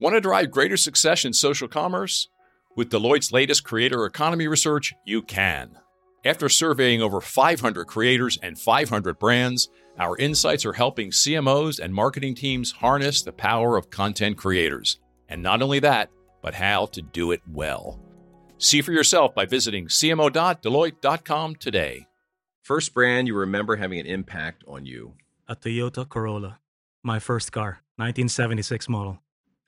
Want to drive greater success in social commerce? With Deloitte's latest creator economy research, you can. After surveying over 500 creators and 500 brands, our insights are helping CMOs and marketing teams harness the power of content creators. And not only that, but how to do it well. See for yourself by visiting cmo.deloitte.com today. First brand you remember having an impact on you? A Toyota Corolla, my first car, 1976 model.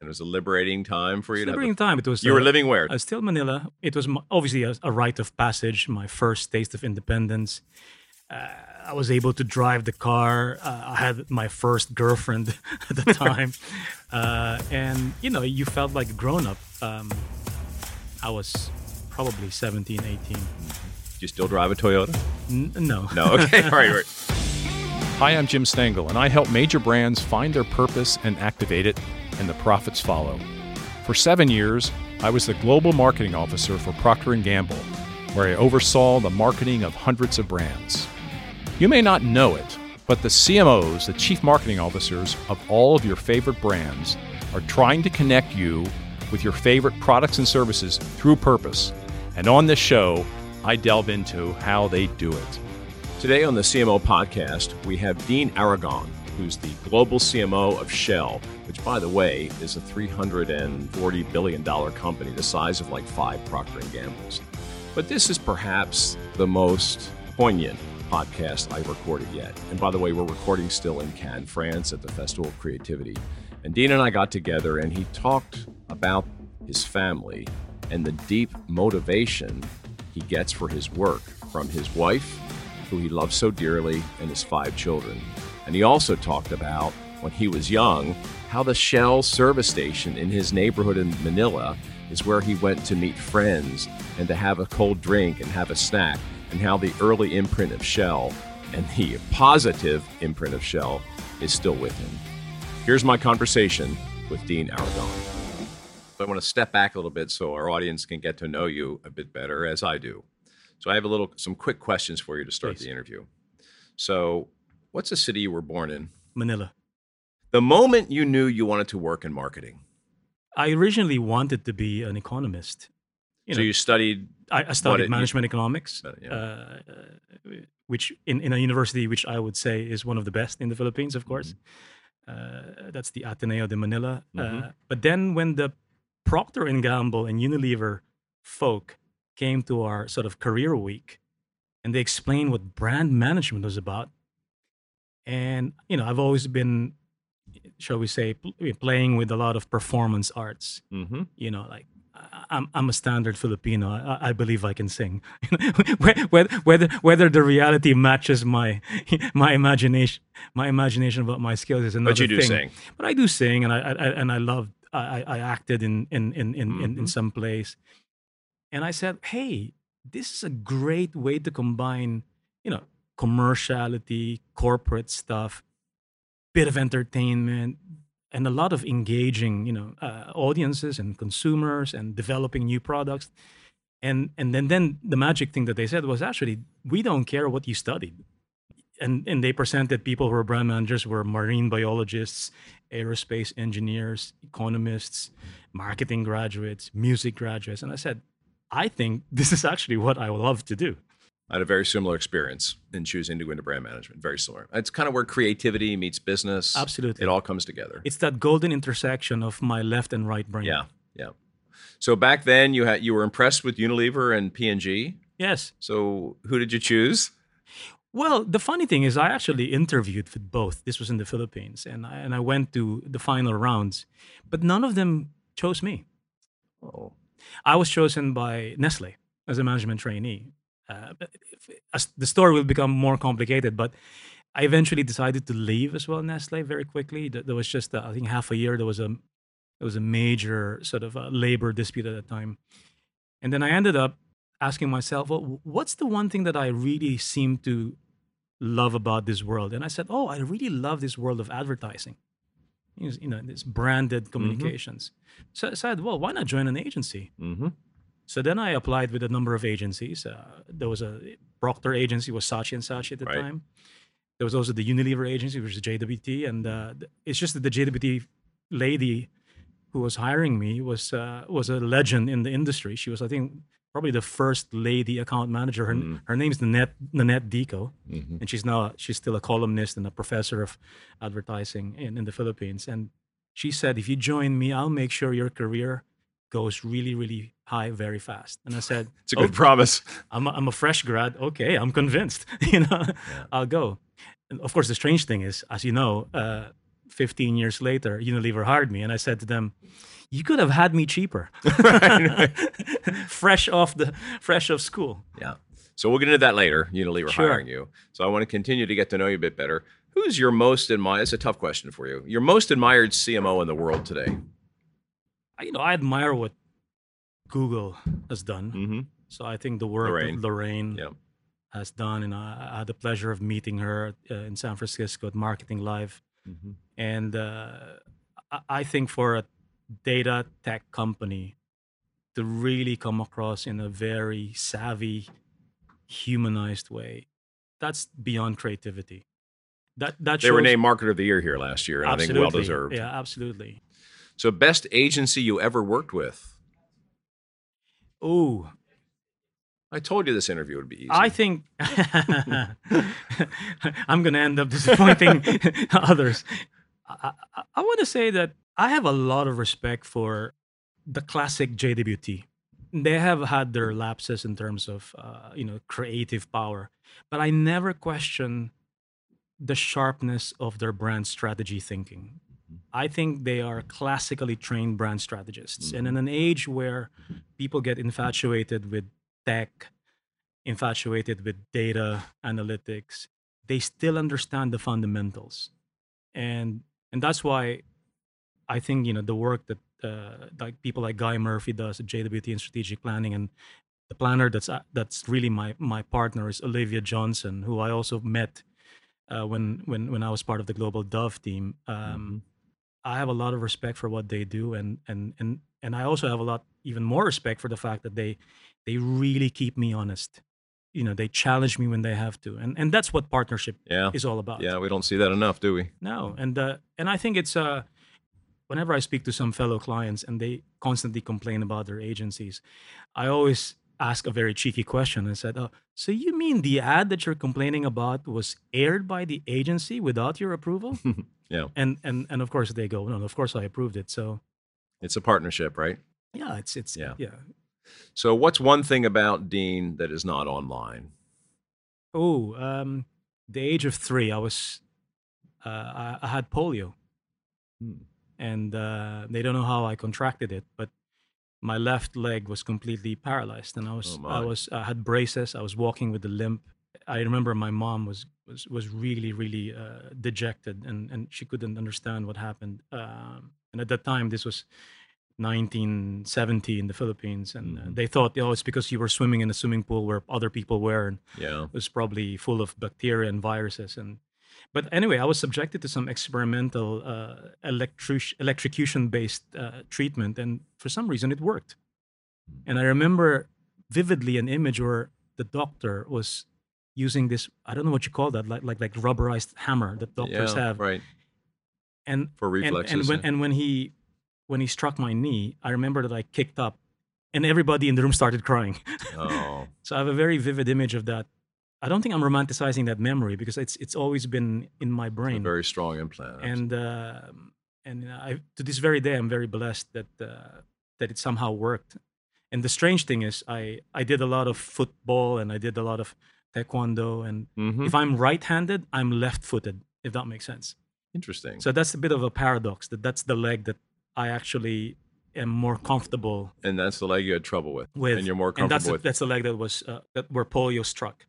And it was a liberating time for you. To liberating time. It was. You were uh, living where? uh, still Manila. It was m- obviously a, a rite of passage. My first taste of independence. Uh, I was able to drive the car. Uh, I had my first girlfriend at the time, uh, and you know, you felt like a grown up. Um, I was probably 17, 18. Do you still drive a Toyota? N- no. No. Okay. All right. right. Hi, I'm Jim Stengel, and I help major brands find their purpose and activate it, and the profits follow. For seven years, I was the global marketing officer for Procter & Gamble, where I oversaw the marketing of hundreds of brands. You may not know it, but the CMOs, the chief marketing officers of all of your favorite brands, are trying to connect you with your favorite products and services through purpose. And on this show, I delve into how they do it. Today on the CMO podcast, we have Dean Aragon, who's the global CMO of Shell, which, by the way, is a $340 billion company, the size of like five Procter & Gamble's. But this is perhaps the most poignant podcast I've recorded yet. And by the way, we're recording still in Cannes, France at the Festival of Creativity. And Dean and I got together and he talked about his family and the deep motivation he gets for his work from his wife, who he loves so dearly, and his five children. And he also talked about when he was young how the Shell service station in his neighborhood in Manila is where he went to meet friends and to have a cold drink and have a snack, and how the early imprint of Shell and the positive imprint of Shell is still with him. Here's my conversation with Dean Aragon. I want to step back a little bit so our audience can get to know you a bit better, as I do. So I have a little, some quick questions for you to start Please. the interview. So, what's the city you were born in? Manila. The moment you knew you wanted to work in marketing. I originally wanted to be an economist. You so know, you studied. I, I studied it- you- management economics, Uh, yeah. uh, uh, which in, in a university which I would say is one of the best in the Philippines, of course. Uh, that's the Ateneo de Manila. Uh, Mhm. but then when the Procter and Gamble and Unilever folk came to our sort of career week, and they explained what brand management was about, and you know I've always been, shall we say, pl- playing with a lot of performance arts Mm-hmm. you know, like I'm I'm a standard Filipino. I, I believe I can sing. whether whether whether the reality matches my my imagination my imagination about my skills is another But you do thing. sing. But I do sing, and I, I I- and I love I I acted in in in in, in, in some plays, and I said, hey, this is a great way to combine, you know, commerciality, corporate stuff, bit of entertainment, and a lot of engaging, you know, uh, audiences and consumers and developing new products. And and then then the magic thing that they said was actually we don't care what you studied. And and they presented people who were brand managers were marine biologists, aerospace engineers, economists, marketing graduates, music graduates. And I said, I think this is actually what I would love to do. I had a very similar experience in choosing to go into brand management. Very similar. It's kind of where creativity meets business. Absolutely. It all comes together. It's that golden intersection of my left and right brain. yeah, yeah. So back then, you had you were impressed with Unilever and P and G. Yes. So who did you choose? Well, the funny thing is, I actually interviewed with both. This was in the Philippines, and I, and I went to the final rounds, but none of them chose me. Oh, I was chosen by Nestle as a management trainee. Uh, the story will become more complicated, but I eventually decided to leave as well Nestle very quickly. There was just, uh, I think, half a year. There was a there was a major sort of a labor dispute at that time, and then I ended up asking myself, well, what's the one thing that I really seem to love about this world? And I said, oh, I really love this world of advertising. You know, this branded communications. So I said, well, why not join an agency? mm-hmm. So then I applied with a number of agencies. Uh, there was a Procter agency was Saatchi and Saatchi at the Right. time. There was also the Unilever agency, which is JWT, and uh, it's just that the JWT lady who was hiring me was uh, was a legend in the industry. She was, I think, probably the first lady account manager. Her, Mm. her name's Nanette Nanette Dico, Mhm. and she's now she's still a columnist and a professor of advertising in, in the Philippines. And she said, if you join me, I'll make sure your career goes really, really high very fast. And I said, It's a good promise. I'm a, I'm a fresh grad. Okay, I'm convinced. you know, I'll go. And of course, the strange thing is, as you know, uh, 15 years later, Unilever hired me, and I said to them, "You could have had me cheaper, fresh off the fresh off school." Yeah. So we'll get into that later. Unilever Sure. hiring you. So I want to continue to get to know you a bit better. Who's your most admired? It's a tough question for you. Your most admired CMO in the world today. I- You know, I admire what Google has done. Mm-hmm. So I think the work Lorraine. that Lorraine Yeah. has done, and I, I had the pleasure of meeting her uh, in San Francisco at Marketing Live. Mm-hmm. And uh, I, I think for a data tech company to really come across in a very savvy, humanized way, that's beyond creativity. That that They were named Marketer of the Year here last year, and I think well Absolutely. deserved. Yeah, absolutely. So best agency you ever worked with. Oh, I told you this interview would be easy. I think I'm going to end up disappointing others. I, I, I want to say that I have a lot of respect for the classic JWT. They have had their lapses in terms of uh, you know creative power, but I never question the sharpness of their brand strategy thinking. I think they are classically trained brand strategists, and in an age where people get infatuated with tech infatuated with data analytics they still understand the fundamentals. And and that's why i think you know the work that uh, like people like guy murphy does at jwt in strategic planning and the planner that's uh, that's really my my partner is olivia johnson who i also met uh, when when when i was part of the global dove team. Um, i have a lot of respect for what they do and and and and i also have a lot even more respect for the fact that they they really keep me honest you know they challenge me when they have to and and that's what partnership yeah. is all about Yeah, we don't see that enough, do we? no and uh and i think it's uh whenever i speak to some fellow clients and they constantly complain about their agencies i always ask a very cheeky question and said oh so you mean the ad that you're complaining about was aired by the agency without your approval Yeah. and and and of course they go no of course i approved it so It's a partnership, right? yeah it's it's Yeah. yeah So what's one thing about Dean that is not online? Oh, um, the age of three, I was, uh, I, I had polio, Hmm. and uh, they don't know how I contracted it, but my left leg was completely paralyzed, and I was, Oh, I was, I had braces. I was walking with a limp. I remember my mom was was was really really uh, dejected, and and she couldn't understand what happened. Um, and at that time, this was 1970 in the Philippines, and uh, Mhm. they thought, oh, it's because you were swimming in a swimming pool where other people were, and Yeah. was probably full of bacteria and viruses and but anyway i was subjected to some experimental uh, electric electrocution based uh, treatment and for some reason it worked and i remember vividly an image where the doctor was using this i don't know what you call that like like like rubberized hammer that doctors yeah, have Right. and For and, reflexes. and when yeah. and when he when he struck my knee i remember that i kicked up and everybody in the room started crying oh. so I have a very vivid image of that. I don't think I'm romanticizing that memory because it's it's always been in my A brain. very strong implant. and uh, and I, to this very day, I'm very blessed that uh, that it somehow worked. And the strange thing is, I I did a lot of football and I did a lot of taekwondo. And Mhm. if I'm right-handed, I'm left-footed. If that makes sense. Interesting. So that's a bit of a paradox. That that's the leg that I actually am more comfortable and that's the leg you had trouble with. with, And you're more and that's comfortable the, with. that's the leg that was uh, that where polio struck.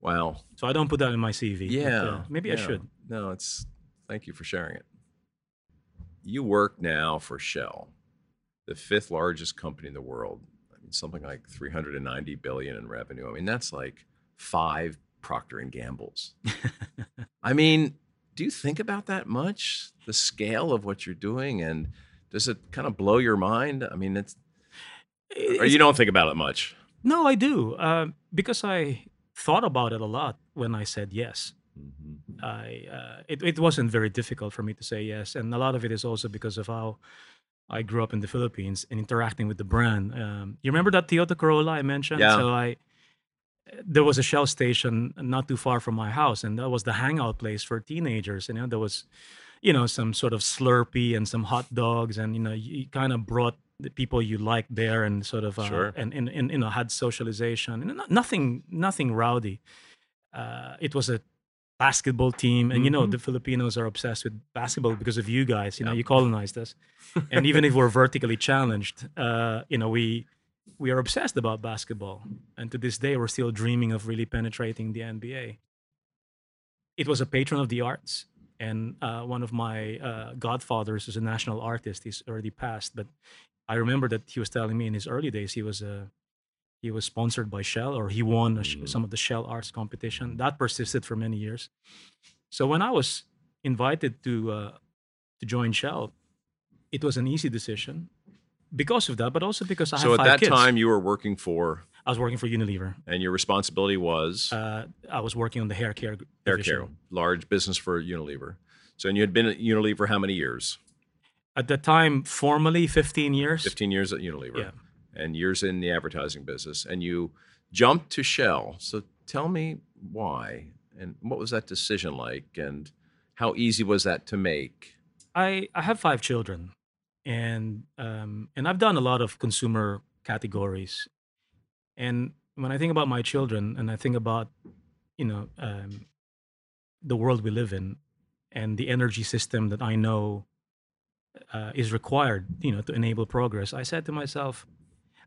Wow. So I don't put that in my CV. but, Yeah. uh, maybe I should. No, it's thank you for sharing it. You work now for Shell, the fifth largest company in the world. I mean, something like 390 billion in revenue. I mean, that's like five Procter and Gambles. I mean, do you think about that much? The scale of what you're doing, and does it kind of blow your mind? I mean, it's or you don't think about it much. no, I do uh, because I thought about it a lot when I said yes. Mm-hmm. I uh, it it wasn't very difficult for me to say yes, and a lot of it is also because of how I grew up in the Philippines and interacting with the brand. Um, you remember that Toyota Corolla I mentioned? Yeah. So I there was a Shell station not too far from my house, and that was the hangout place for teenagers. You know, there was, you know, some sort of Slurpee and some hot dogs, and you know, you kind of brought the people you like there, and sort of, uh, Sure. and, and and you know, had socialization, and nothing, nothing rowdy. Uh, it was a basketball team, and you know, the Filipinos are obsessed with basketball because of you guys. You know, you colonized us, and even if we're vertically challenged, uh, you know, we we are obsessed about basketball. And to this day, we're still dreaming of really penetrating the NBA. It was a patron of the arts. And uh, one of my uh, godfathers is a national artist. He's already passed. But I remember that he was telling me in his early days, he was a. he was sponsored by Shell, or he won Mhm. some of the Shell Arts competition. That persisted for many years. So when I was invited to uh, to join Shell, it was an easy decision because of that, but also because I had so at that kids. time, you were working for, I was working for Unilever. and your responsibility was Uh, I was working on the hair care hair division. care, large business for Unilever. So, and you had been at Unilever how many years? At the time, formally 15 years. 15 years at Unilever Yeah. and years in the advertising business. And you jumped to Shell. So tell me why and what was that decision like and how easy was that to make? I, I have five children, and um, and I've done a lot of consumer categories. And when I think about my children, and I think about, you know, um, the world we live in, and the energy system that I know uh, is required, you know, to enable progress, I said to myself,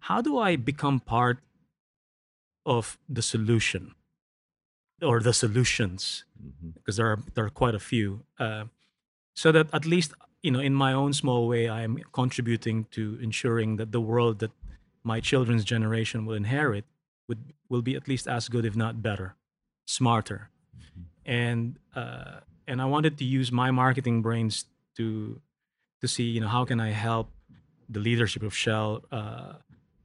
how do I become part of the solution or the solutions? Mhm. because there are there are quite a few. Uh, so that at least you know, in my own small way, I am contributing to ensuring that the world that my children's generation will inherit would will be at least as good, if not better, smarter. And uh, and I wanted to use my marketing brains to to see you know how can I help the leadership of Shell uh,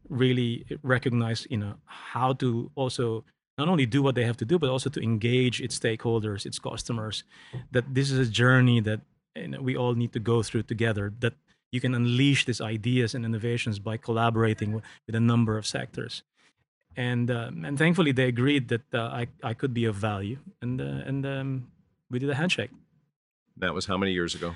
really recognize you know how to also not only do what they have to do but also to engage its stakeholders its customers that this is a journey that you know, we all need to go through together that you can unleash these ideas and innovations by collaborating with, a number of sectors. And um, and thankfully they agreed that uh, I, I could be of value. And uh, and um, we did a handshake. That was how many years ago?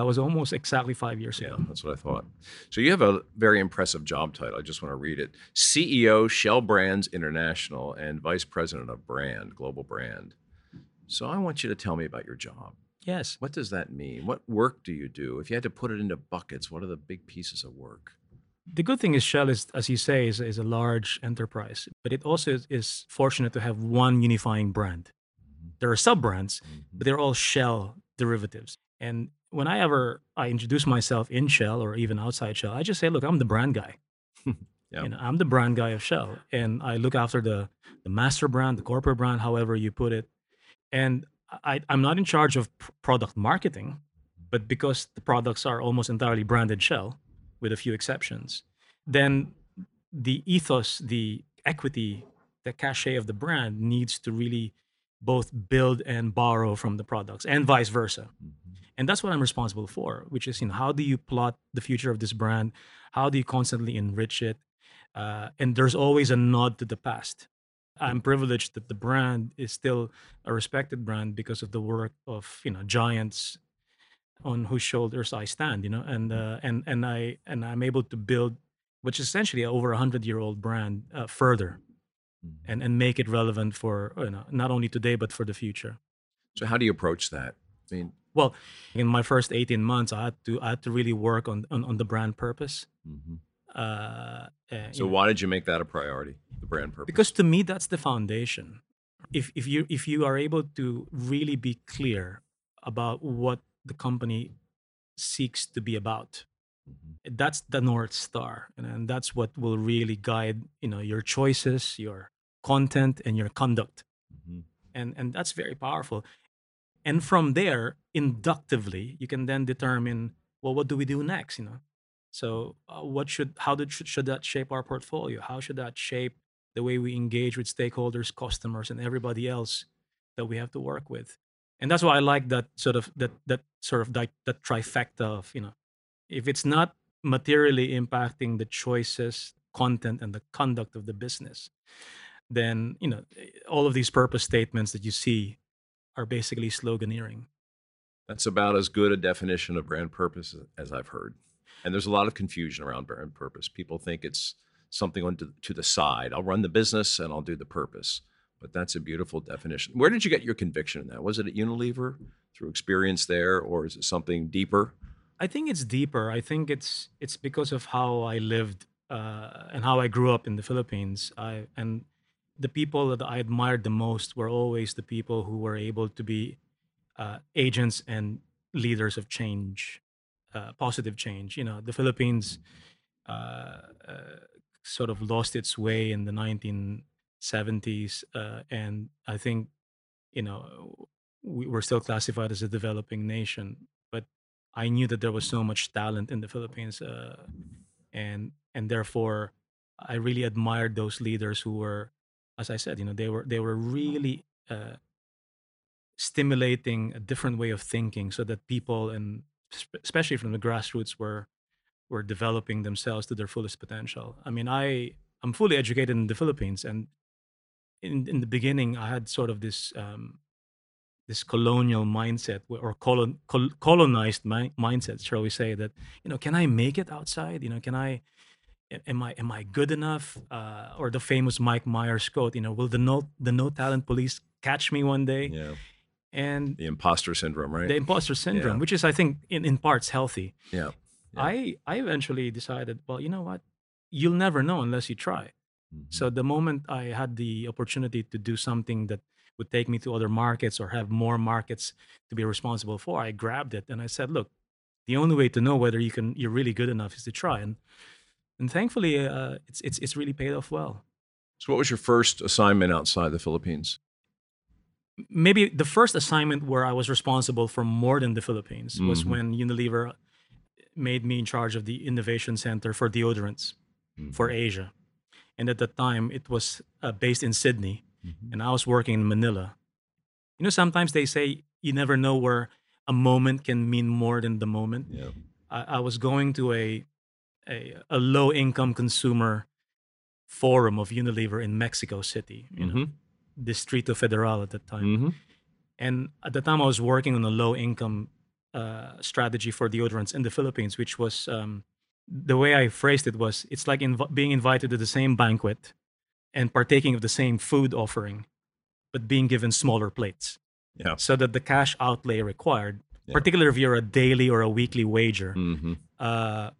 That was almost exactly five years Yeah, ago that's what I thought. So you have a very impressive job title. I just want to read it CEO, Shell Brands International, and Vice President of Brand, Global Brand. So I want you to tell me about your job. yes What does that mean? What work do you do? If you had to put it into buckets, what are the big pieces of work? the good thing is Shell is, as you say, is, is a large enterprise, but it also is, is fortunate to have one unifying brand. Mm-hmm. There are sub brands, mm-hmm. but they're all Shell derivatives. And when I ever I introduce myself in Shell or even outside Shell, I just say, look, I'm the brand guy. Yeah. You know, I'm the brand guy of Shell, and I look after the the master brand, the corporate brand, however you put it. And I, I'm not in charge of p- product marketing, but because the products are almost entirely branded Shell, with a few exceptions, then the ethos, the equity, the cachet of the brand needs to really both build and borrow from the products and vice versa. And that's what I'm responsible for, which is, you know, how do you plot the future of this brand? How do you constantly enrich it? Uh, and there's always a nod to the past. I'm privileged that the brand is still a respected brand because of the work of, you know, giants on whose shoulders I stand, you know, and uh, and and I and I'm able to build, which is essentially over a hundred year old brand, uh, further, and and make it relevant for you know not only today but for the future. So how do you approach that? I mean, Well, in my first 18 months, I had to I had to really work on on, on the brand purpose. Uh, uh, so you know, why did you make that a priority? The brand purpose. because to me that's the foundation. If if you if you are able to really be clear about what the company seeks to be about, that's the north star, and, and that's what will really guide you know your choices, your content, and your conduct. Mhm. and and that's very powerful. And from there inductively you can then determine well what do we do next you know? So uh, what should how did, should, should that shape our portfolio? How should that shape the way we engage with stakeholders customers and everybody else that we have to work with? And that's why i like that sort of that that sort of that, that trifecta of you know if it's not materially impacting the choices, content, and the conduct of the business, then you know all of these purpose statements that you see are basically sloganeering. That's about as good a definition of brand purpose as I've heard. And there's a lot of confusion around brand purpose. People think it's something on to, to the side. I'll run the business and I'll do the purpose. But that's a beautiful definition. Where did you get your conviction in that? Was it at Unilever through experience there, or is it something deeper? I think it's deeper. I think it's it's because of how I lived uh, and how I grew up in the Philippines. I and the people that I admired the most were always the people who were able to be uh, agents and leaders of change, uh, positive change. You know, the Philippines uh, uh, sort of lost its way in the 1970s, uh, and I think, you know, we were still classified as a developing nation. But I knew that there was so much talent in the Philippines, uh, and and therefore, I really admired those leaders who were, as I said, you know, they were they were really. Uh, stimulating a different way of thinking so that people and especially from the grassroots were were developing themselves to their fullest potential. I mean, I I'm fully educated in the Philippines, and in in the beginning, I had sort of this um, this colonial mindset or colon, col- colonized mi- mindset, shall we say that you know, can I make it outside? You know, can I am I am I good enough? Uh, or the famous Mike Myers quote, you know, will the no the no talent police catch me one day? Yeah. And The imposter syndrome, right? the imposter syndrome, Yeah. which is I think in, in parts healthy. yeah. Yeah. I I eventually decided, well, you know what? You'll never know unless you try. Mhm. So the moment I had the opportunity to do something that would take me to other markets or have more markets to be responsible for, I grabbed it and I said, look, the only way to know whether you can you're really good enough is to try. And and thankfully, uh, it's it's it's really paid off well. So, what was your first assignment outside the Philippines? maybe the first assignment where I was responsible for more than the Philippines was Mhm. when Unilever made me in charge of the innovation center for deodorants for Asia. And at that time, it was uh, based in Sydney, Mhm. and I was working in Manila. You know, sometimes they say you never know where a moment can mean more than the moment. Yeah. I, I was going to a a, a low income consumer forum of Unilever in Mexico City, you know, Mhm. Distrito Federal at that time. Mhm. And at the time, I was working on a low income uh, strategy for deodorants in the Philippines, which was um, the way I phrased it was it's like inv- being invited to the same banquet and partaking of the same food offering, but being given smaller plates Yeah. so that the cash outlay required, Yeah. particularly if you're a daily or a weekly wager, Mhm. uh,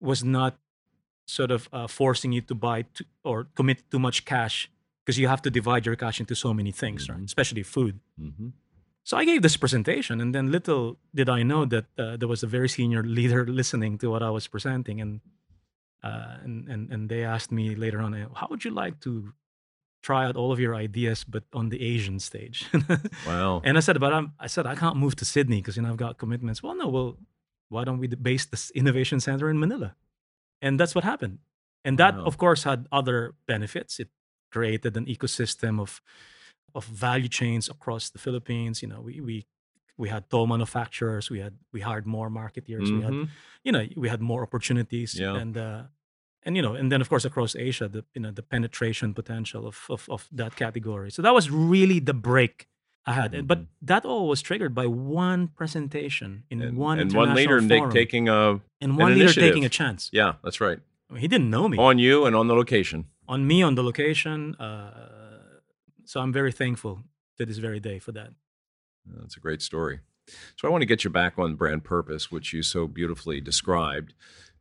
was not sort of uh, forcing you to buy or commit too much cash because you have to divide your cash into so many things, right? Mhm. especially food. Mhm. So I gave this presentation, and then little did I know that uh, there was a very senior leader listening to what I was presenting, and uh, and, and and they asked me later on, how would you like to try out all of your ideas, but on the Asian stage? Wow. and I said, but I'm, I said I can't move to Sydney because you know I've got commitments. Well, no, well, why don't we base this innovation center in Manila? And that's what happened. And that, Wow. of course, had other benefits. It created an ecosystem of of value chains across the Philippines. You know, we we we had toll manufacturers. We had we hired more marketeers. We had Mhm. you know we had more opportunities. Yeah. And uh, and you know and then of course across Asia the you know the penetration potential of of, of that category. So that was really the break I had. And But that all was triggered by one presentation in and, one and one leader forum, taking a and one leader taking a chance. yeah, that's right. I mean, he didn't know me On you and on the location. on me on the location. Uh, so I'm very thankful to this very day for that. That's a great story. So I want to get you back on brand purpose, which you so beautifully described.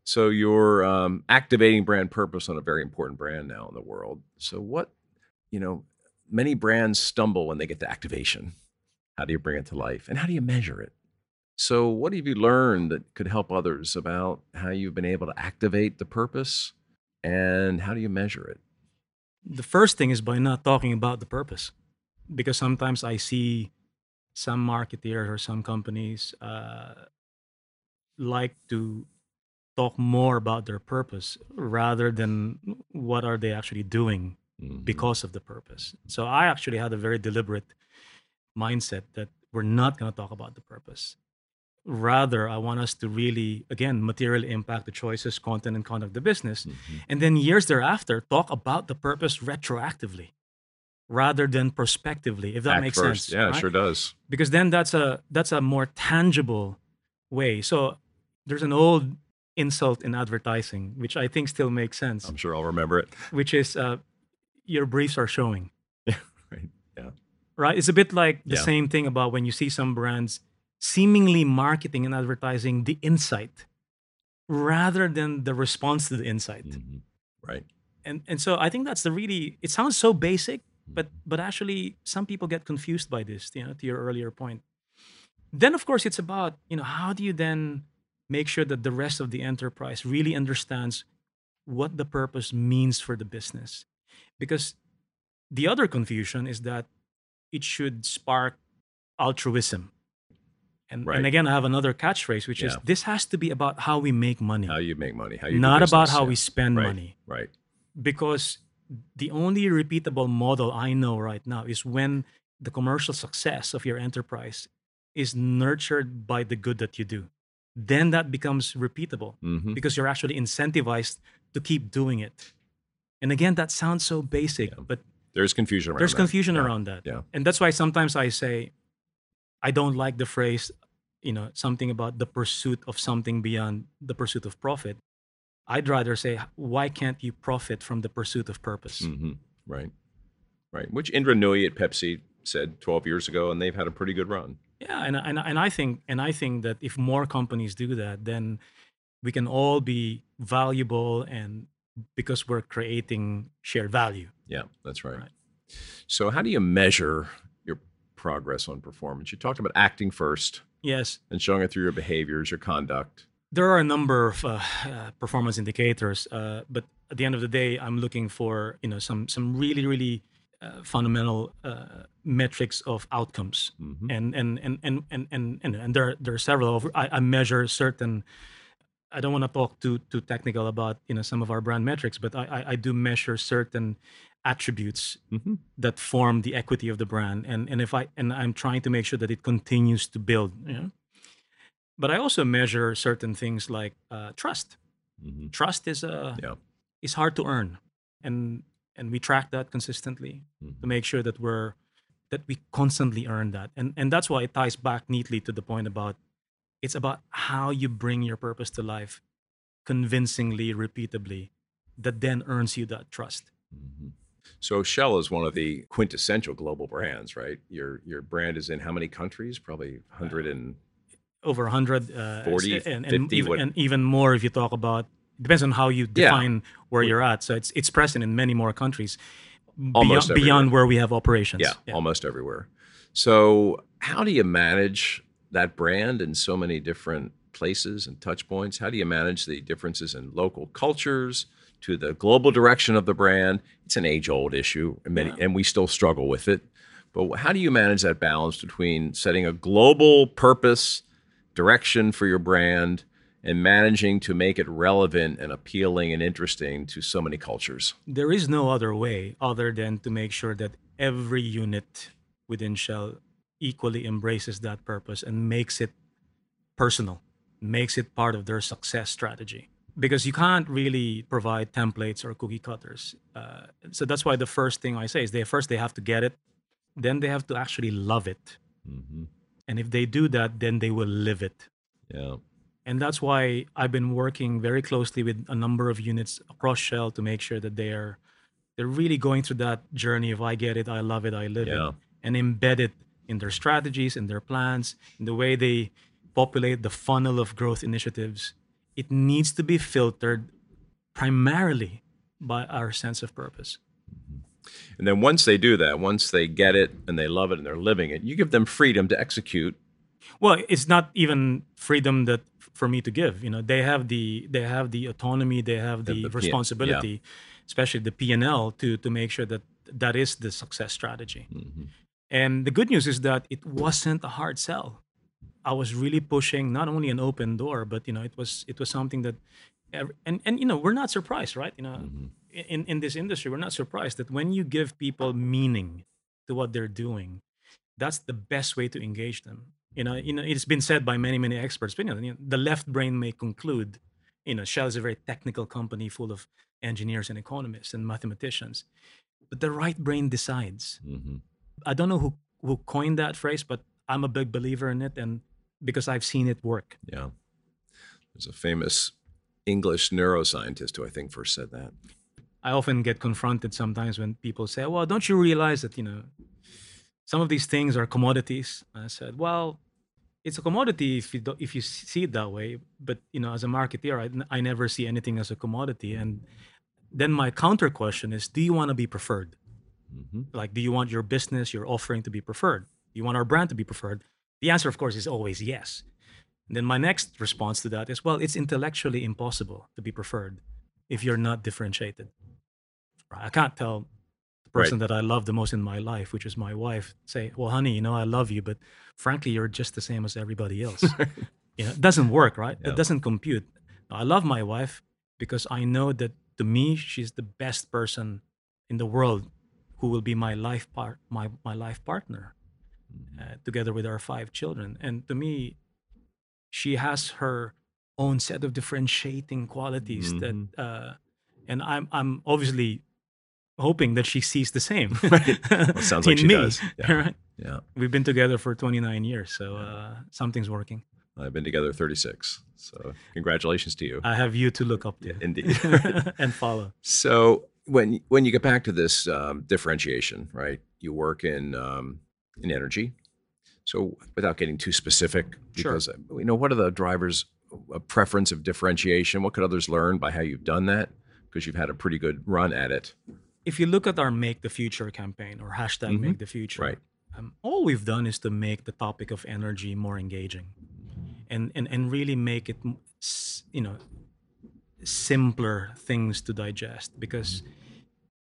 So you're um, activating brand purpose on a very important brand now in the world. So what, you know, many brands stumble when they get to activation. How do you bring it to life, and how do you measure it? So what have you learned that could help others about how you've been able to activate the purpose, and how do you measure it? the first thing is by not talking about the purpose because sometimes i see some marketeers or some companies uh, like to talk more about their purpose rather than what are they actually doing Mhm. because of the purpose so i actually had a very deliberate mindset that we're not going to talk about the purpose Rather, I want us to really, again, materially impact the choices, content, and conduct of the business. Mhm. And then years thereafter, talk about the purpose retroactively rather than prospectively, if that Act makes first. sense. Yeah, it right? sure does. Because then that's a that's a more tangible way. So there's an old insult in advertising, which I think still makes sense, I'm sure I'll remember it. which is uh, your briefs are showing. Right. Yeah. right? It's a bit like the Yeah. same thing about when you see some brands seemingly marketing and advertising the insight rather than the response to the insight. Mhm. Right. And and so I think that's the really it sounds so basic, but but actually some people get confused by this, you know, to your earlier point. Then of course it's about, you know, how do you then make sure that the rest of the enterprise really understands what the purpose means for the business? Because the other confusion is that it should spark altruism. And, Right. and again, I have another catchphrase, which is this has to be about how we make money, How you make money. How you not about how yeah. we spend Right. money. Right. Because the only repeatable model I know right now is when the commercial success of your enterprise is nurtured by the good that you do. Then that becomes repeatable hmm because you're actually incentivized to keep doing it. And again, that sounds so basic, Yeah. but There's confusion around there's that. confusion Yeah. around that. Yeah. And that's why sometimes I say, I don't like the phrase, you know, something about the pursuit of something beyond the pursuit of profit. I'd rather say, why can't you profit from the pursuit of purpose? hmm Right. Right. Which Indra Nooyi at Pepsi said 12 years ago, and they've had a pretty good run. Yeah, and, and and I think and I think that if more companies do that, then we can all be valuable and because we're creating shared value. Yeah, that's right. Right. So, how do you measure your progress on performance? You talked about acting first Yes, and showing it through your behaviors, your conduct. There are a number of uh, uh, performance indicators, uh, but at the end of the day, I'm looking for you know some some really really uh, fundamental uh, metrics of outcomes, Mhm. and and and and and and and, and there are, there are several. Of, I, I measure certain. I don't want to talk too too technical about you know some of our brand metrics, but I I, I do measure certain attributes Mhm. that form the equity of the brand, and and if I and I'm trying to make sure that it continues to build. You know? But I also measure certain things like uh, trust. Mhm. Trust is uh, Yeah. is hard to earn, and and we track that consistently Mhm. to make sure that we're that we constantly earn that, and and that's why it ties back neatly to the point about it's about how you bring your purpose to life, convincingly, repeatably, that then earns you that trust. Mhm. So, Shell is one of the quintessential global brands, right? Your your brand is in how many countries? Probably 100 and over 100 uh, 40, and, and, 50, even, what- and even more if you talk about depends on how you Yeah. define where you're at so it's it's present in many more countries Almost beyond, beyond where we have operations yeah, almost everywhere. So, how do you manage that brand in so many different places and touch points? How do you manage the differences in local cultures to the global direction of the brand? It's an age-old issue, and, many, Yeah. and we still struggle with it. But how do you manage that balance between setting a global purpose, direction for your brand, and managing to make it relevant and appealing and interesting to so many cultures? there is no other way other than to make sure that every unit within shell equally embraces that purpose and makes it personal makes it part of their success strategy. Because you can't really provide templates or cookie cutters. Uh, so that's why the first thing i say is they first they have to get it then they have to actually love it. Hmm and if they do that then they will live it Yeah. and that's why I've been working very closely with a number of units across Shell to make sure that they are they're really going through that journey of I get it, I love it, I live Yeah. it, and embed it in their strategies, in their plans, in the way they populate the funnel of growth initiatives. It needs to be filtered primarily by our sense of purpose. And then once they do that, once they get it and they love it and they're living it, you give them freedom to execute. Well, it's not even freedom that for me to give. You know, they have the they have the autonomy, they have The- the, the P- responsibility, especially the P and L to to make sure that that is the success strategy. Mhm. And the good news is that it wasn't a hard sell. I was really pushing not only an open door, but you know, it was it was something that, and and you know, we're not surprised, right? You know, Mm-hmm. In in this industry, we're not surprised that when you give people meaning to what they're doing, that's the best way to engage them. You know, you know, it's been said by many, many experts. But you know, the left brain may conclude, you know, Shell is a very technical company full of engineers and economists and mathematicians, but the right brain decides. hmm I don't know who who coined that phrase, but I'm a big believer in it, and because I've seen it work. Yeah. There's a famous English neuroscientist who I think first said that. I often get confronted sometimes when people say, "Well, don't you realize that you know some of these things are commodities?" I said, "Well, it's a commodity if you do, if you see it that way, but you know, as a marketeer, I, I never see anything as a commodity." And then my counter question is, "Do you want to be preferred? hmm Like, do you want your business, your offering to be preferred? Do you want our brand to be preferred?" The answer, of course, is always yes. And then my next response to that is, "Well, it's intellectually impossible to be preferred if you're not differentiated." I can't tell the Right. person that I love the most in my life, which is my wife, say, "Well, honey, you know I love you, but frankly, you're just the same as everybody else." you know, it doesn't work, right? It doesn't compute. I love my wife because I know that to me, she's the best person in the world who will be my life part, my my life partner, uh, together with our five children. And to me, she has her own set of differentiating qualities Mhm. that, uh, and I'm I'm obviously hoping that she sees the same. Right. Well, sounds like she me, does. Yeah. right? Yeah. We've been together for 29 years, so uh, something's working. I've been together 36. So congratulations to you. I have you to look up to Indeed. and follow. So when when you get back to this um, differentiation, right? You work in um, in energy. So without getting too specific, because uh, you know what are the drivers of preference of differentiation? What could others learn by how you've done that? Because you've had a pretty good run at it, If you look at our Make the Future campaign or hashtag Mhm. Make the Future, right? um, all we've done is to make the topic of energy more engaging and, and, and really make it, you know, simpler things to digest because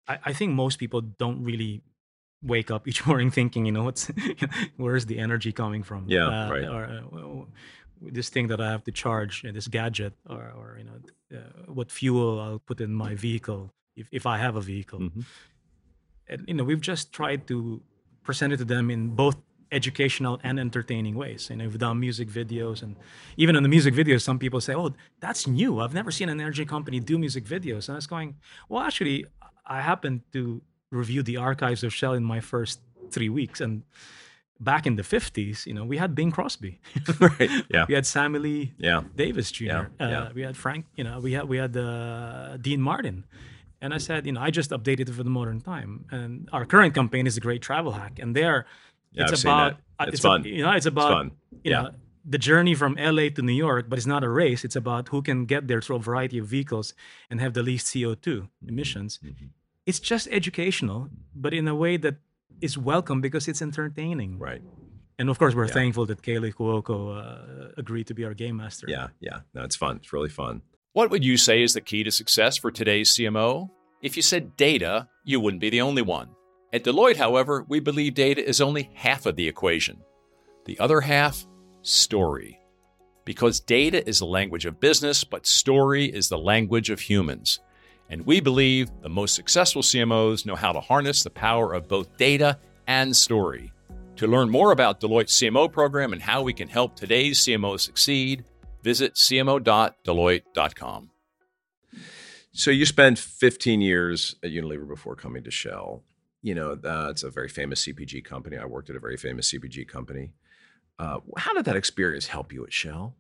I, I think most people don't really wake up each morning thinking, you know, what's where's the energy coming from? Yeah, Uh, right. Or uh, well, this thing that I have to charge, uh, this gadget, or, or you know, uh, what fuel I'll put in my vehicle if, if I have a vehicle Mhm. and you know we've just tried to present it to them in both educational and entertaining ways and we've done music videos and even in the music videos some people say oh that's new i've never seen an energy company do music videos and i was going well actually i happened to review the archives of shell in my first three weeks and back in the 50s you know we had bing crosby right. Yeah. we had sammy lee Yeah. Davis Jr. Yeah, Uh, yeah. We had Frank, you know, we had we had uh, Dean Martin, and I said, you know, I just updated it for the modern time, and our current campaign is a great travel hack, and there, Yeah, it's I've about uh, It's a- fun. you know, it's It's about fun. you Yeah. know the journey from LA to New York, but it's not a race. It's about who can get there through a variety of vehicles and have the least CO two emissions. Mhm. It's just educational, but in a way that is welcome because it's entertaining. Right. And of course, we're Yeah. thankful that Kaley Cuoco uh, agreed to be our game master. Yeah. Yeah. No, it's fun. It's really fun. What would you say is the key to success for today's CMO? If you said data, you wouldn't be the only one. At Deloitte, however, we believe data is only half of the equation. The other half, story. Because data is the language of business, but story is the language of humans. And we believe the most successful CMOs know how to harness the power of both data and story. To learn more about Deloitte's CMO program and how we can help today's CMO succeed, visit cmo.deloitte.com. So you spent 15 years at Unilever before coming to Shell. You know, uh, it's a very famous CPG company. I worked at a very famous CPG company. Uh, how did that experience help you at Shell?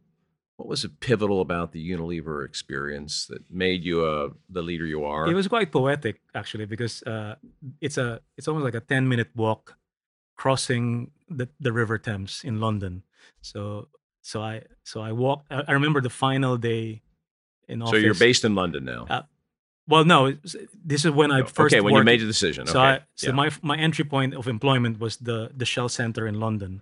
What was it pivotal about the Unilever experience that made you uh, the leader you are? It was quite poetic actually because uh, it's a it's almost like a ten minute walk crossing the, the River Thames in London. So so I so I walked. I, I remember the final day in office. so you're based in London now. Uh, Well, no, this is when I first okay, when you made the decision. So, okay. I, so yeah. my my entry point of employment was the the Shell Center in London,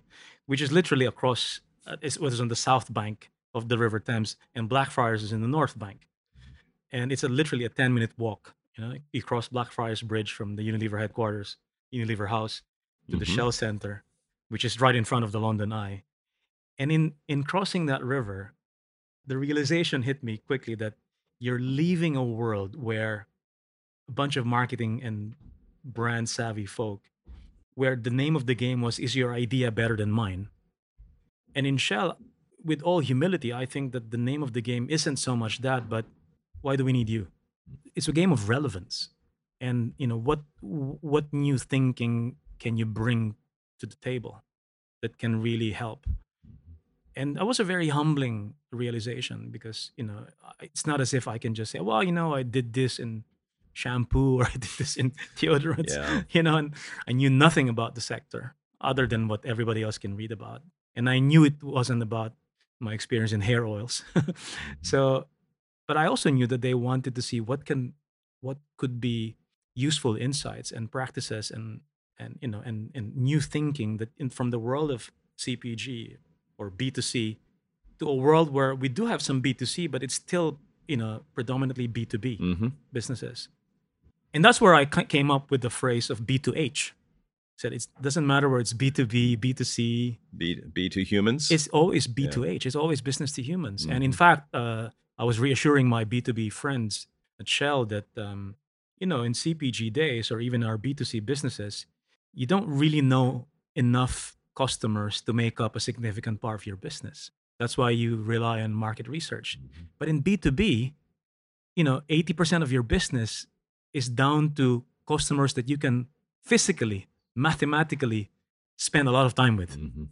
which is literally across. Uh, it was on the south bank of the River Thames, and Blackfriars is in the north bank, and it's a literally a ten minute walk. You know, you cross Blackfriars Bridge from the Unilever headquarters, Unilever House, to the Mhm. Shell Center, which is right in front of the London Eye, and in in crossing that river, the realization hit me quickly that you're leaving a world where a bunch of marketing and brand savvy folk where the name of the game was is your idea better than mine And in Shell, with all humility, I think that the name of the game isn't so much that, but why do we need you? It's a game of relevance. And you know what what new thinking can you bring to the table that can really help? And that was a very humbling realization because you know it's not as if I can just say, well, you know, I did this in shampoo or I did this in deodorants, Yeah. you know, and I knew nothing about the sector other than what everybody else can read about. And I knew it wasn't about my experience in hair oils. so, but I also knew that they wanted to see what can, what could be useful insights and practices and and you know and and new thinking that in, from the world of CPG or B2C to a world where we do have some B2C, but it's still you know predominantly B2B Mm-hmm. businesses. And that's where I came up with the phrase of B2H. Said it doesn't matter where it's B2B, B2C, B B two humans. it's always B2H. It's always business to humans. And in fact, uh, I was reassuring my B2B friends at Shell that, um, you know, in CPG days or even our B2C businesses, you don't really know enough customers to make up a significant part of your business. That's why you rely on market research. But in B2B, you know, 80% of your business is down to customers that you can physically, mathematically spend a lot of time with Mhm.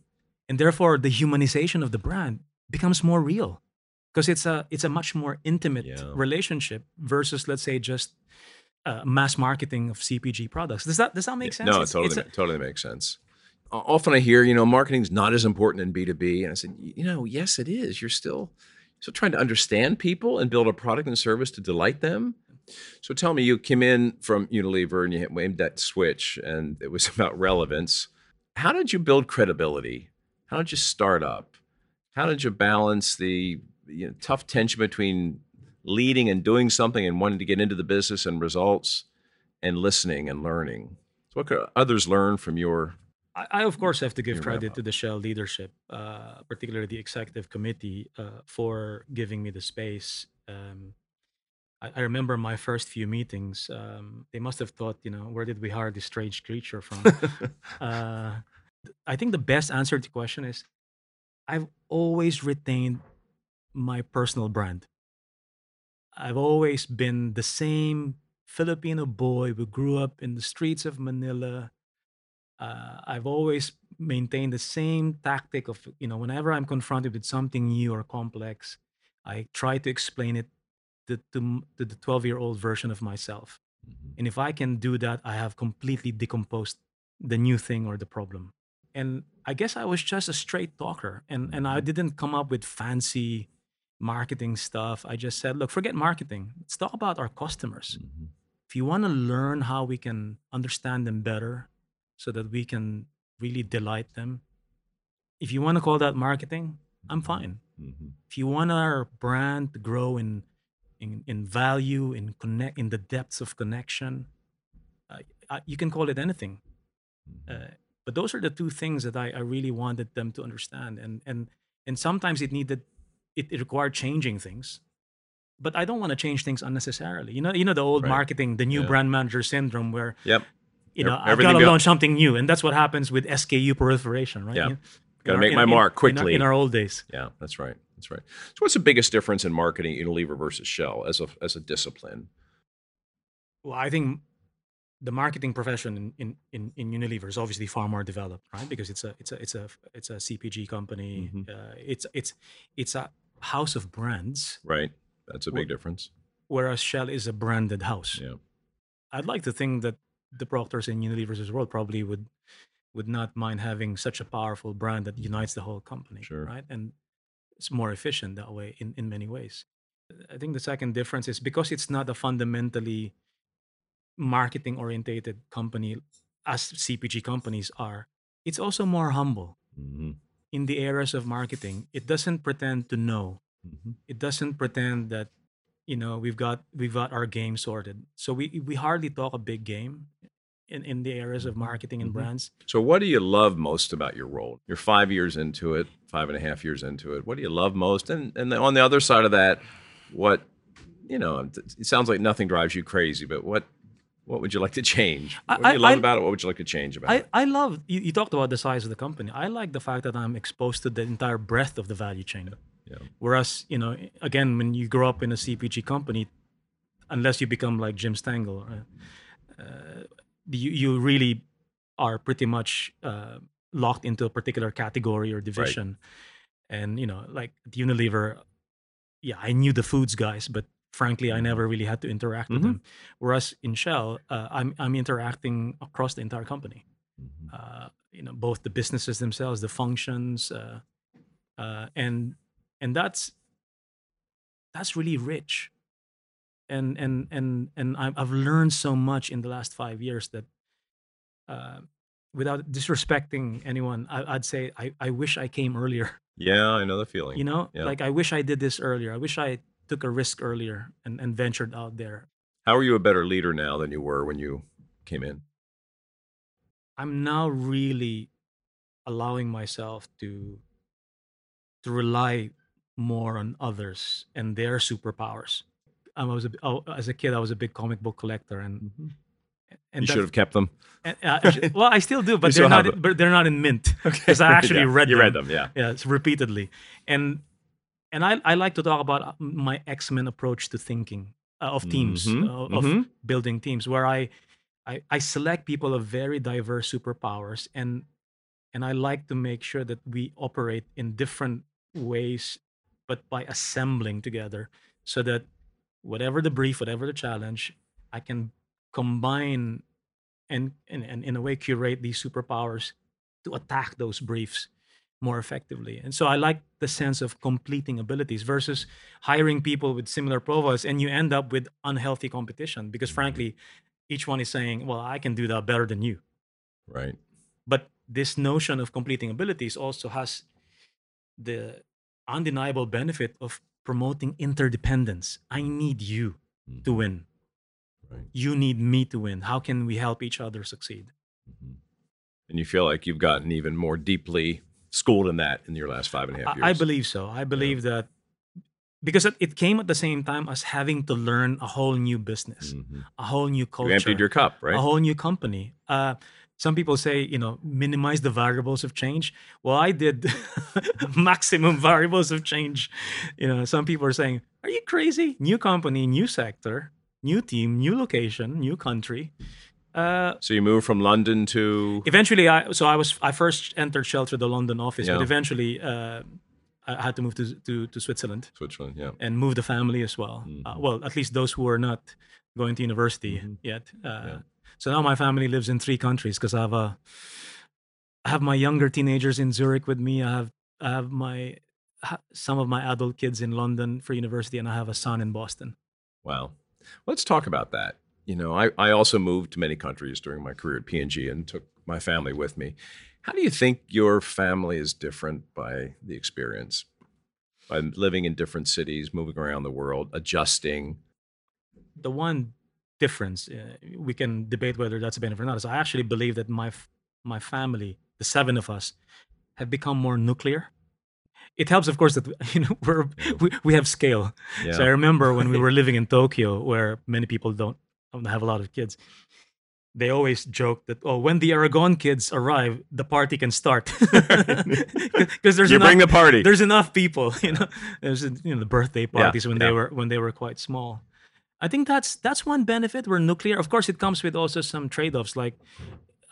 and therefore the humanization of the brand becomes more real because it's a it's a much more intimate Yeah. relationship versus let's say just uh, mass marketing of CPG products. Does that does that make sense? No, it It's- totally, it's a- totally makes sense. Often I hear, you know, marketing's not as important in B two B, and I said, you know, yes, it is. You're still still trying to understand people and build a product and service to delight them. So tell me, you came in from Unilever and you made that switch, and it was about relevance. How did you build credibility? How did you start up? How did you balance the you know, tough tension between leading and doing something and wanting to get into the business and results, and listening and learning? So what could others learn from your? I, I of course have to give credit to the Shell leadership, uh, particularly the executive committee, uh, for giving me the space. Um, I, I remember my first few meetings. Um, they must have thought, you know, where did we hire this strange creature from? uh, I think the best answer to the question is I've always retained my personal brand. I've always been the same Filipino boy who grew up in the streets of Manila. Uh, I've always maintained the same tactic of, you know, whenever I'm confronted with something new or complex, I try to explain it to, to, to the 12 year old version of myself. Mm-hmm. And if I can do that, I have completely decomposed the new thing or the problem. And I guess I was just a straight talker and, and I mm-hmm. didn't come up with fancy marketing stuff. I just said, look, forget marketing. Let's talk about our customers. Mm-hmm. If you want to learn how we can understand them better so that we can really delight them, if you want to call that marketing, I'm fine Mhm. if you want our brand to grow in in, in value in connect in the depths of connection uh, uh, you can call it anything uh, but those are the two things that I, I really wanted them to understand and and and sometimes it needed it, it required changing things but i don't want to change things unnecessarily you know you know the old Right. marketing the new Yeah. brand manager syndrome where Yep. You know Ev- i've got to launch something new and that's what happens with sku proliferation right Yeah. In Gotta our- make in- my in- mark in our- quickly. in our old days Yeah, that's right. That's right. So, what's the biggest difference in marketing Unilever versus Shell as a as a discipline? Well, I think the marketing profession in, in, in, Unilever is obviously far more developed, right? Because it's a it's a it's a it's a CPG company. Mhm. Uh, it's it's it's a house of brands, Right. That's a big Well- difference. whereas Shell is a branded house. Yeah. I'd like to think that the Procters and Unilevers world probably would would not mind having such a powerful brand that unites the whole company, Sure. right? And it's more efficient that way in, in many ways. I think the second difference is because it's not a fundamentally marketing orientated company as CPG companies are, it's also more humble hmm in the areas of marketing. It doesn't pretend to know. hmm It doesn't pretend that you know we've got we've got our game sorted. So we we hardly talk a big game in, in the areas of marketing and Mhm. brands. So, what do you love most about your role? You're five years into it, five and a half years into it. What do you love most? And and then on the other side of that, what you know, it sounds like nothing drives you crazy, but what What would you like to change? I- What do you love I- about it? What would you like to change about I, it? I love you, you talked about the size of the company. I like the fact that I'm exposed to the entire breadth of the value chain. Yeah. Whereas, you know, again, when you grow up in a CPG company, unless you become like Jim Stengel, uh, uh, you you really are pretty much uh, locked into a particular category or division. And you know, like at Unilever, yeah, I knew the foods guys, but frankly, I never really had to interact with Mhm. them. Whereas in Shell, uh, I'm I'm interacting across the entire company Mhm. uh, you know both the businesses themselves the functions uh, uh, and and that's that's really rich and and and and I've, I've learned so much in the last five years that uh, without disrespecting anyone I, i'd say I, I wish i came earlier Yeah, I know the feeling. you know Yeah. like i wish i did this earlier i wish i took a risk earlier and, and ventured out there How are you a better leader now than you were when you came in? I'm now really allowing myself to to rely more on others and their superpowers. I was a, oh, as a kid, I was a big comic book collector, and and Mm-hmm. you should have kept them. and, uh, well, I still do, but they're not. in- But they're not in mint because I actually Yeah, read You them. read them, yeah. Yeah, it's repeatedly, and and I I like to talk about uh, my X Men approach to thinking uh, of teams Mhm, uh, of mhm. building teams, where I, I I select people of very diverse superpowers, and and I like to make sure that we operate in different ways, but by assembling together, so that whatever the brief, whatever the challenge, I can combine and and, and in a way curate these superpowers to attack those briefs more effectively. And so I like the sense of completing abilities versus hiring people with similar profiles and you end up with unhealthy competition because frankly each one is saying, "Well, I can do that better than you." Right. But this notion of completing abilities also has the undeniable benefit of promoting interdependence. I need you to win. Right. You need me to win. How can we help each other succeed? And you feel like you've gotten even more deeply schooled in that in your last five and a half years. I, I believe so. I believe that because it, came at the same time as having to learn a whole new business, Mhm. a whole new culture, You emptied your cup, right? a whole new company. Uh, some people say, you know, minimize the variables of change. Well, I did maximum variables of change. You know, some people are saying, "Are you crazy? New company, new sector, new team, new location, new country." Uh, so you moved from London to eventually i so i was i first entered shell through the london office but eventually uh, i had to move to, to, to switzerland Switzerland. Yeah. and move the family as well uh, well at least those who are not going to university yet uh, so now my family lives in three countries because i have a uh, i have my younger teenagers in zurich with me i have i have my some of my adult kids in london for university and i have a son in boston Wow. Let's talk about that. You know, I, I also moved to many countries during my career at P&G and took my family with me. How do you think your family is different by the experience? By living in different cities, moving around the world, adjusting. the one difference uh, we can debate whether that's a benefit or not is I actually believe that my f- my family, the seven of us, have become more nuclear. It helps, of course, that you know we're, we we have scale. Yeah. So I remember when we were living in Tokyo, where many people don't, don't have a lot of kids. They always joke that oh, when the Aragon kids arrive, the party can start because there's you enough, bring the party. there's enough people you know there's you know the birthday parties when they were when they were quite small i think that's that's one benefit we're nuclear of course it comes with also some trade-offs like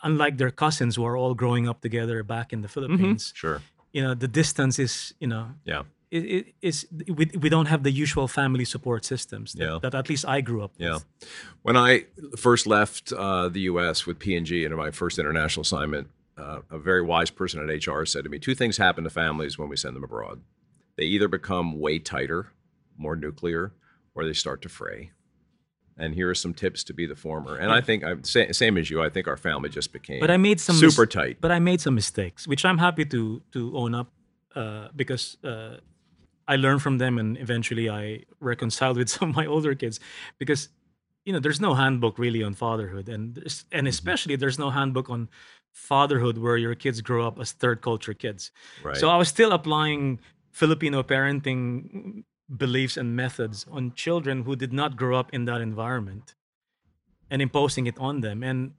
unlike their cousins who are all growing up together back in the philippines Sure. you know the distance is you know Yeah. it, it is we, we don't have the usual family support systems that, Yeah. that at least i grew up Yeah. When I first left uh, the U.S. with P&G in my first international assignment, uh, a very wise person at HR said to me, two things happen to families when we send them abroad. They either become way tighter, more nuclear, or they start to fray. And here are some tips to be the former. And I think, I'm sa- same as you, I think our family just became but i made some super mis- tight. but i made some mistakes which i'm happy to to own up uh, because uh, i learned from them and eventually i reconciled with some of my older kids because you know there's no handbook really on fatherhood and and Mm-hmm. especially there's no handbook on fatherhood where your kids grow up as third culture kids Right. so i was still applying filipino parenting beliefs and methods on children who did not grow up in that environment and imposing it on them, and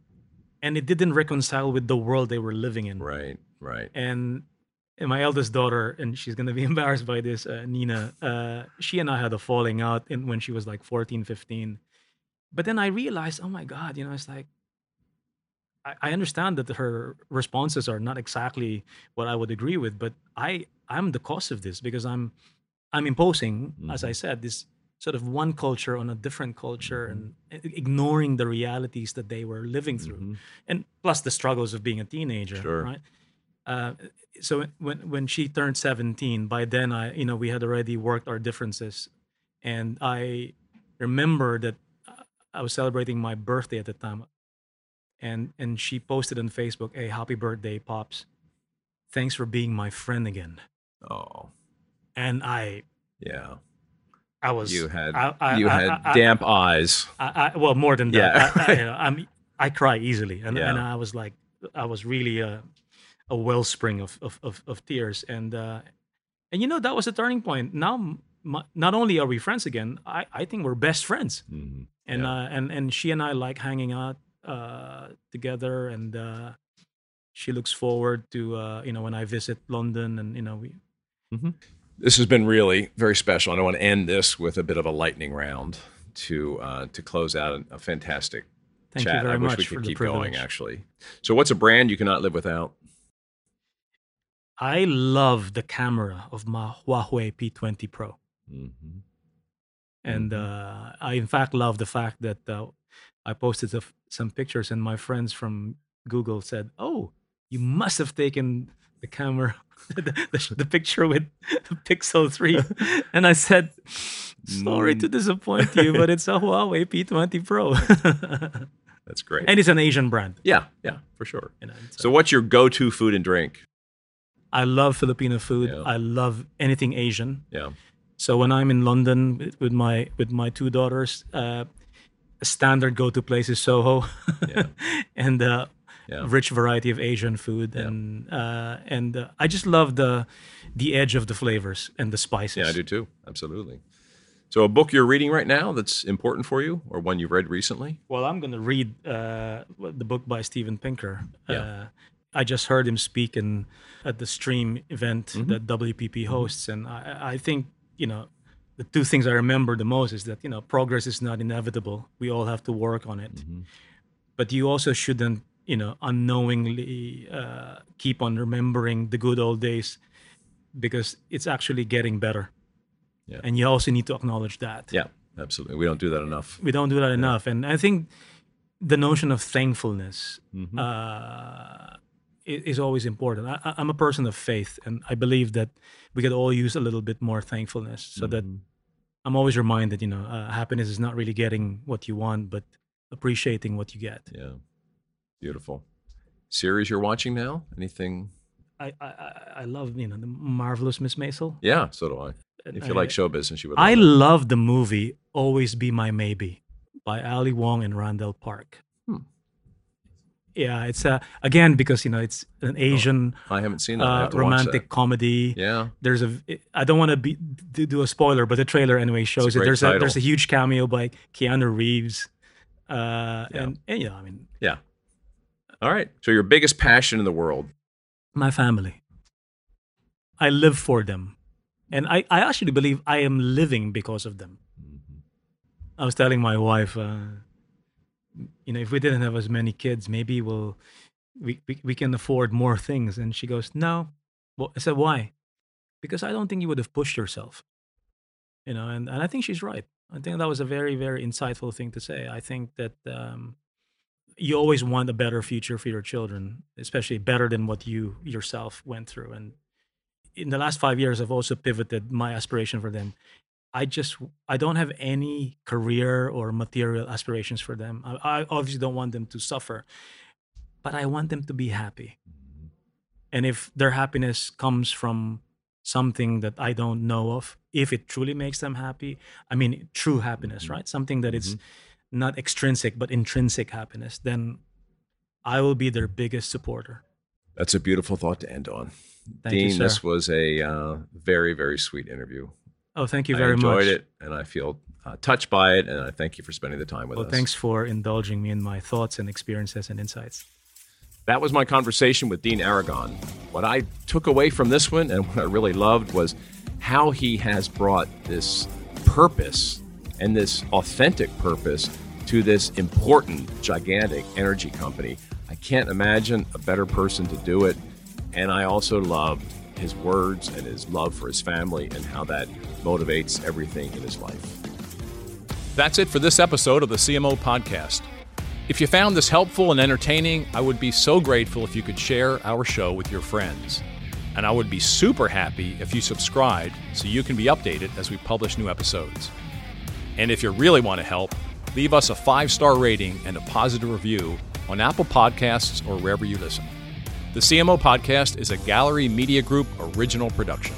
and it didn't reconcile with the world they were living in. Right. Right. And and my eldest daughter, and she's gonna be embarrassed by this, uh, Nina. Uh, she and I had a falling out in, when she was like 14, 15. But then I realized, oh my God, you know, it's like I, I understand that her responses are not exactly what I would agree with, but I I'm the cause of this because I'm I'm imposing, as I said, this sort of one culture on a different culture and ignoring the realities that they were living through, and plus the struggles of being a teenager, Sure. right? Uh, so when when she turned 17, by then I you know we had already worked our differences, and I remember that uh, I was celebrating my birthday at the time, and and she posted on Facebook, "Hey, happy birthday, pops! Thanks for being my friend again." Oh. And I Yeah. I was You had I, I, you I- had damp eyes. I, I, well, more than that. Yeah, I, you know, I'm I cry easily, and, and I was like, I was really a, a wellspring of, of, of, of tears, and uh, and you know that was a turning point. Now, my, not only are we friends again, I, I think we're best friends, mm-hmm. and Yeah. uh, and and she and I like hanging out uh, together, and uh, she looks forward to uh, you know when I visit London, and you know we This has been really very special, and I want to end this with a bit of a lightning round to uh, to close out a, fantastic thank chat. you very I wish we could keep going. Actually, so what's a brand you cannot live without? I love the camera of my Huawei P20 Pro. Mm-hmm. and uh, I in fact love the fact that uh, I posted some pictures, and my friends from Google said, "Oh, you must have taken the camera, the, the, the picture with the Pixel 3. and I said, "Sorry to disappoint you, but it's a Huawei P20 Pro, That's great. and it's an Asian brand." yeah, yeah, for sure. You know, So, what's your go-to food and drink? I love Filipino food. Yeah. I love anything Asian. Yeah, So when I'm in London with- with my with my two daughters, uh, a standard go-to place is Soho, Yeah. and uh, Yeah. rich variety of Asian food, and uh, and uh, I just love the the edge of the flavors and the spices. yeah, I do too. Absolutely. So, a book you're reading right now that's important for you, or one you've read recently? Well, I'm going to read uh, the book by Steven Pinker. Yeah. Uh, I just heard him speak in at the stream event Mm-hmm. that WPP hosts, and I, I think you know the two things I remember the most is that you know progress is not inevitable. We all have to work on it, Mm-hmm. but you also shouldn't you know unknowingly uh, keep on remembering the good old days because it's actually getting better. Yeah. And you also need to acknowledge that Yeah, absolutely. We don't do that enough. we don't do that enough and i think the notion of thankfulness Mm-hmm. uh, is always important I, i'm a person of faith and i believe that we could all use a little bit more thankfulness so that Mm-hmm. i'm always reminded you know uh, happiness is not really getting what you want but appreciating what you get Yeah, beautiful. Series you're watching now? Anything? i i, I- love you know the marvelous miss maisel Yeah, so do I. If you I- like show business, you would. i love the movie always be my maybe by ali wong and randall park Hmm. yeah it's uh, again because you know it's an asian I haven't seen that. Uh, have to watch romantic comedy. Yeah. There's a. I don't want to be to do a spoiler, but the trailer anyway shows it. There's a there's a huge cameo by Keanu Reeves, uh, Yeah. and and yeah, I mean Yeah. All right. So your biggest passion in the world? my family. I live for them, and I I actually believe I am living because of them. I was telling my wife, uh, you know, if we didn't have as many kids, maybe we'll we, we we can afford more things. And she goes, no. Well, I said, why? Because I don't think you would have pushed yourself. You know, and, and I think she's right. I think that was a very, very insightful thing to say. I think that um, you always want a better future for your children, especially better than what you yourself went through. And in the last five years, I've also pivoted my aspiration for them. I just I don't have any career or material aspirations for them. I, I obviously don't want them to suffer, but I want them to be happy. Mm-hmm. And if their happiness comes from something that I don't know of, if it truly makes them happy, I mean true happiness, mm-hmm. right? Something that is mm-hmm. Not extrinsic but intrinsic happiness, then I will be their biggest supporter. That's a beautiful thought to end on. Thank Dean, you, sir. this was a uh, very, very sweet interview. Oh, thank you very much. I enjoyed much. it, and I feel uh, touched by it, and I thank you for spending the time with Well, us. Well, thanks for indulging me in my thoughts and experiences and insights. That was my conversation with Dean Aragon. What I took away from this one and what I really loved was how he has brought this purpose and this authentic purpose to this important, gigantic energy company. I can't imagine a better person to do it. And I also loved his words and his love for his family and how that motivates everything in his life. That's it for this episode of the CMO Podcast. If you found this helpful and entertaining, I would be so grateful if you could share our show with your friends. And I would be super happy if you subscribed so you can be updated as we publish new episodes. And if you really want to help, leave us a five star rating and a positive review on Apple Podcasts or wherever you listen. The CMO Podcast is a Gallery Media Group original production.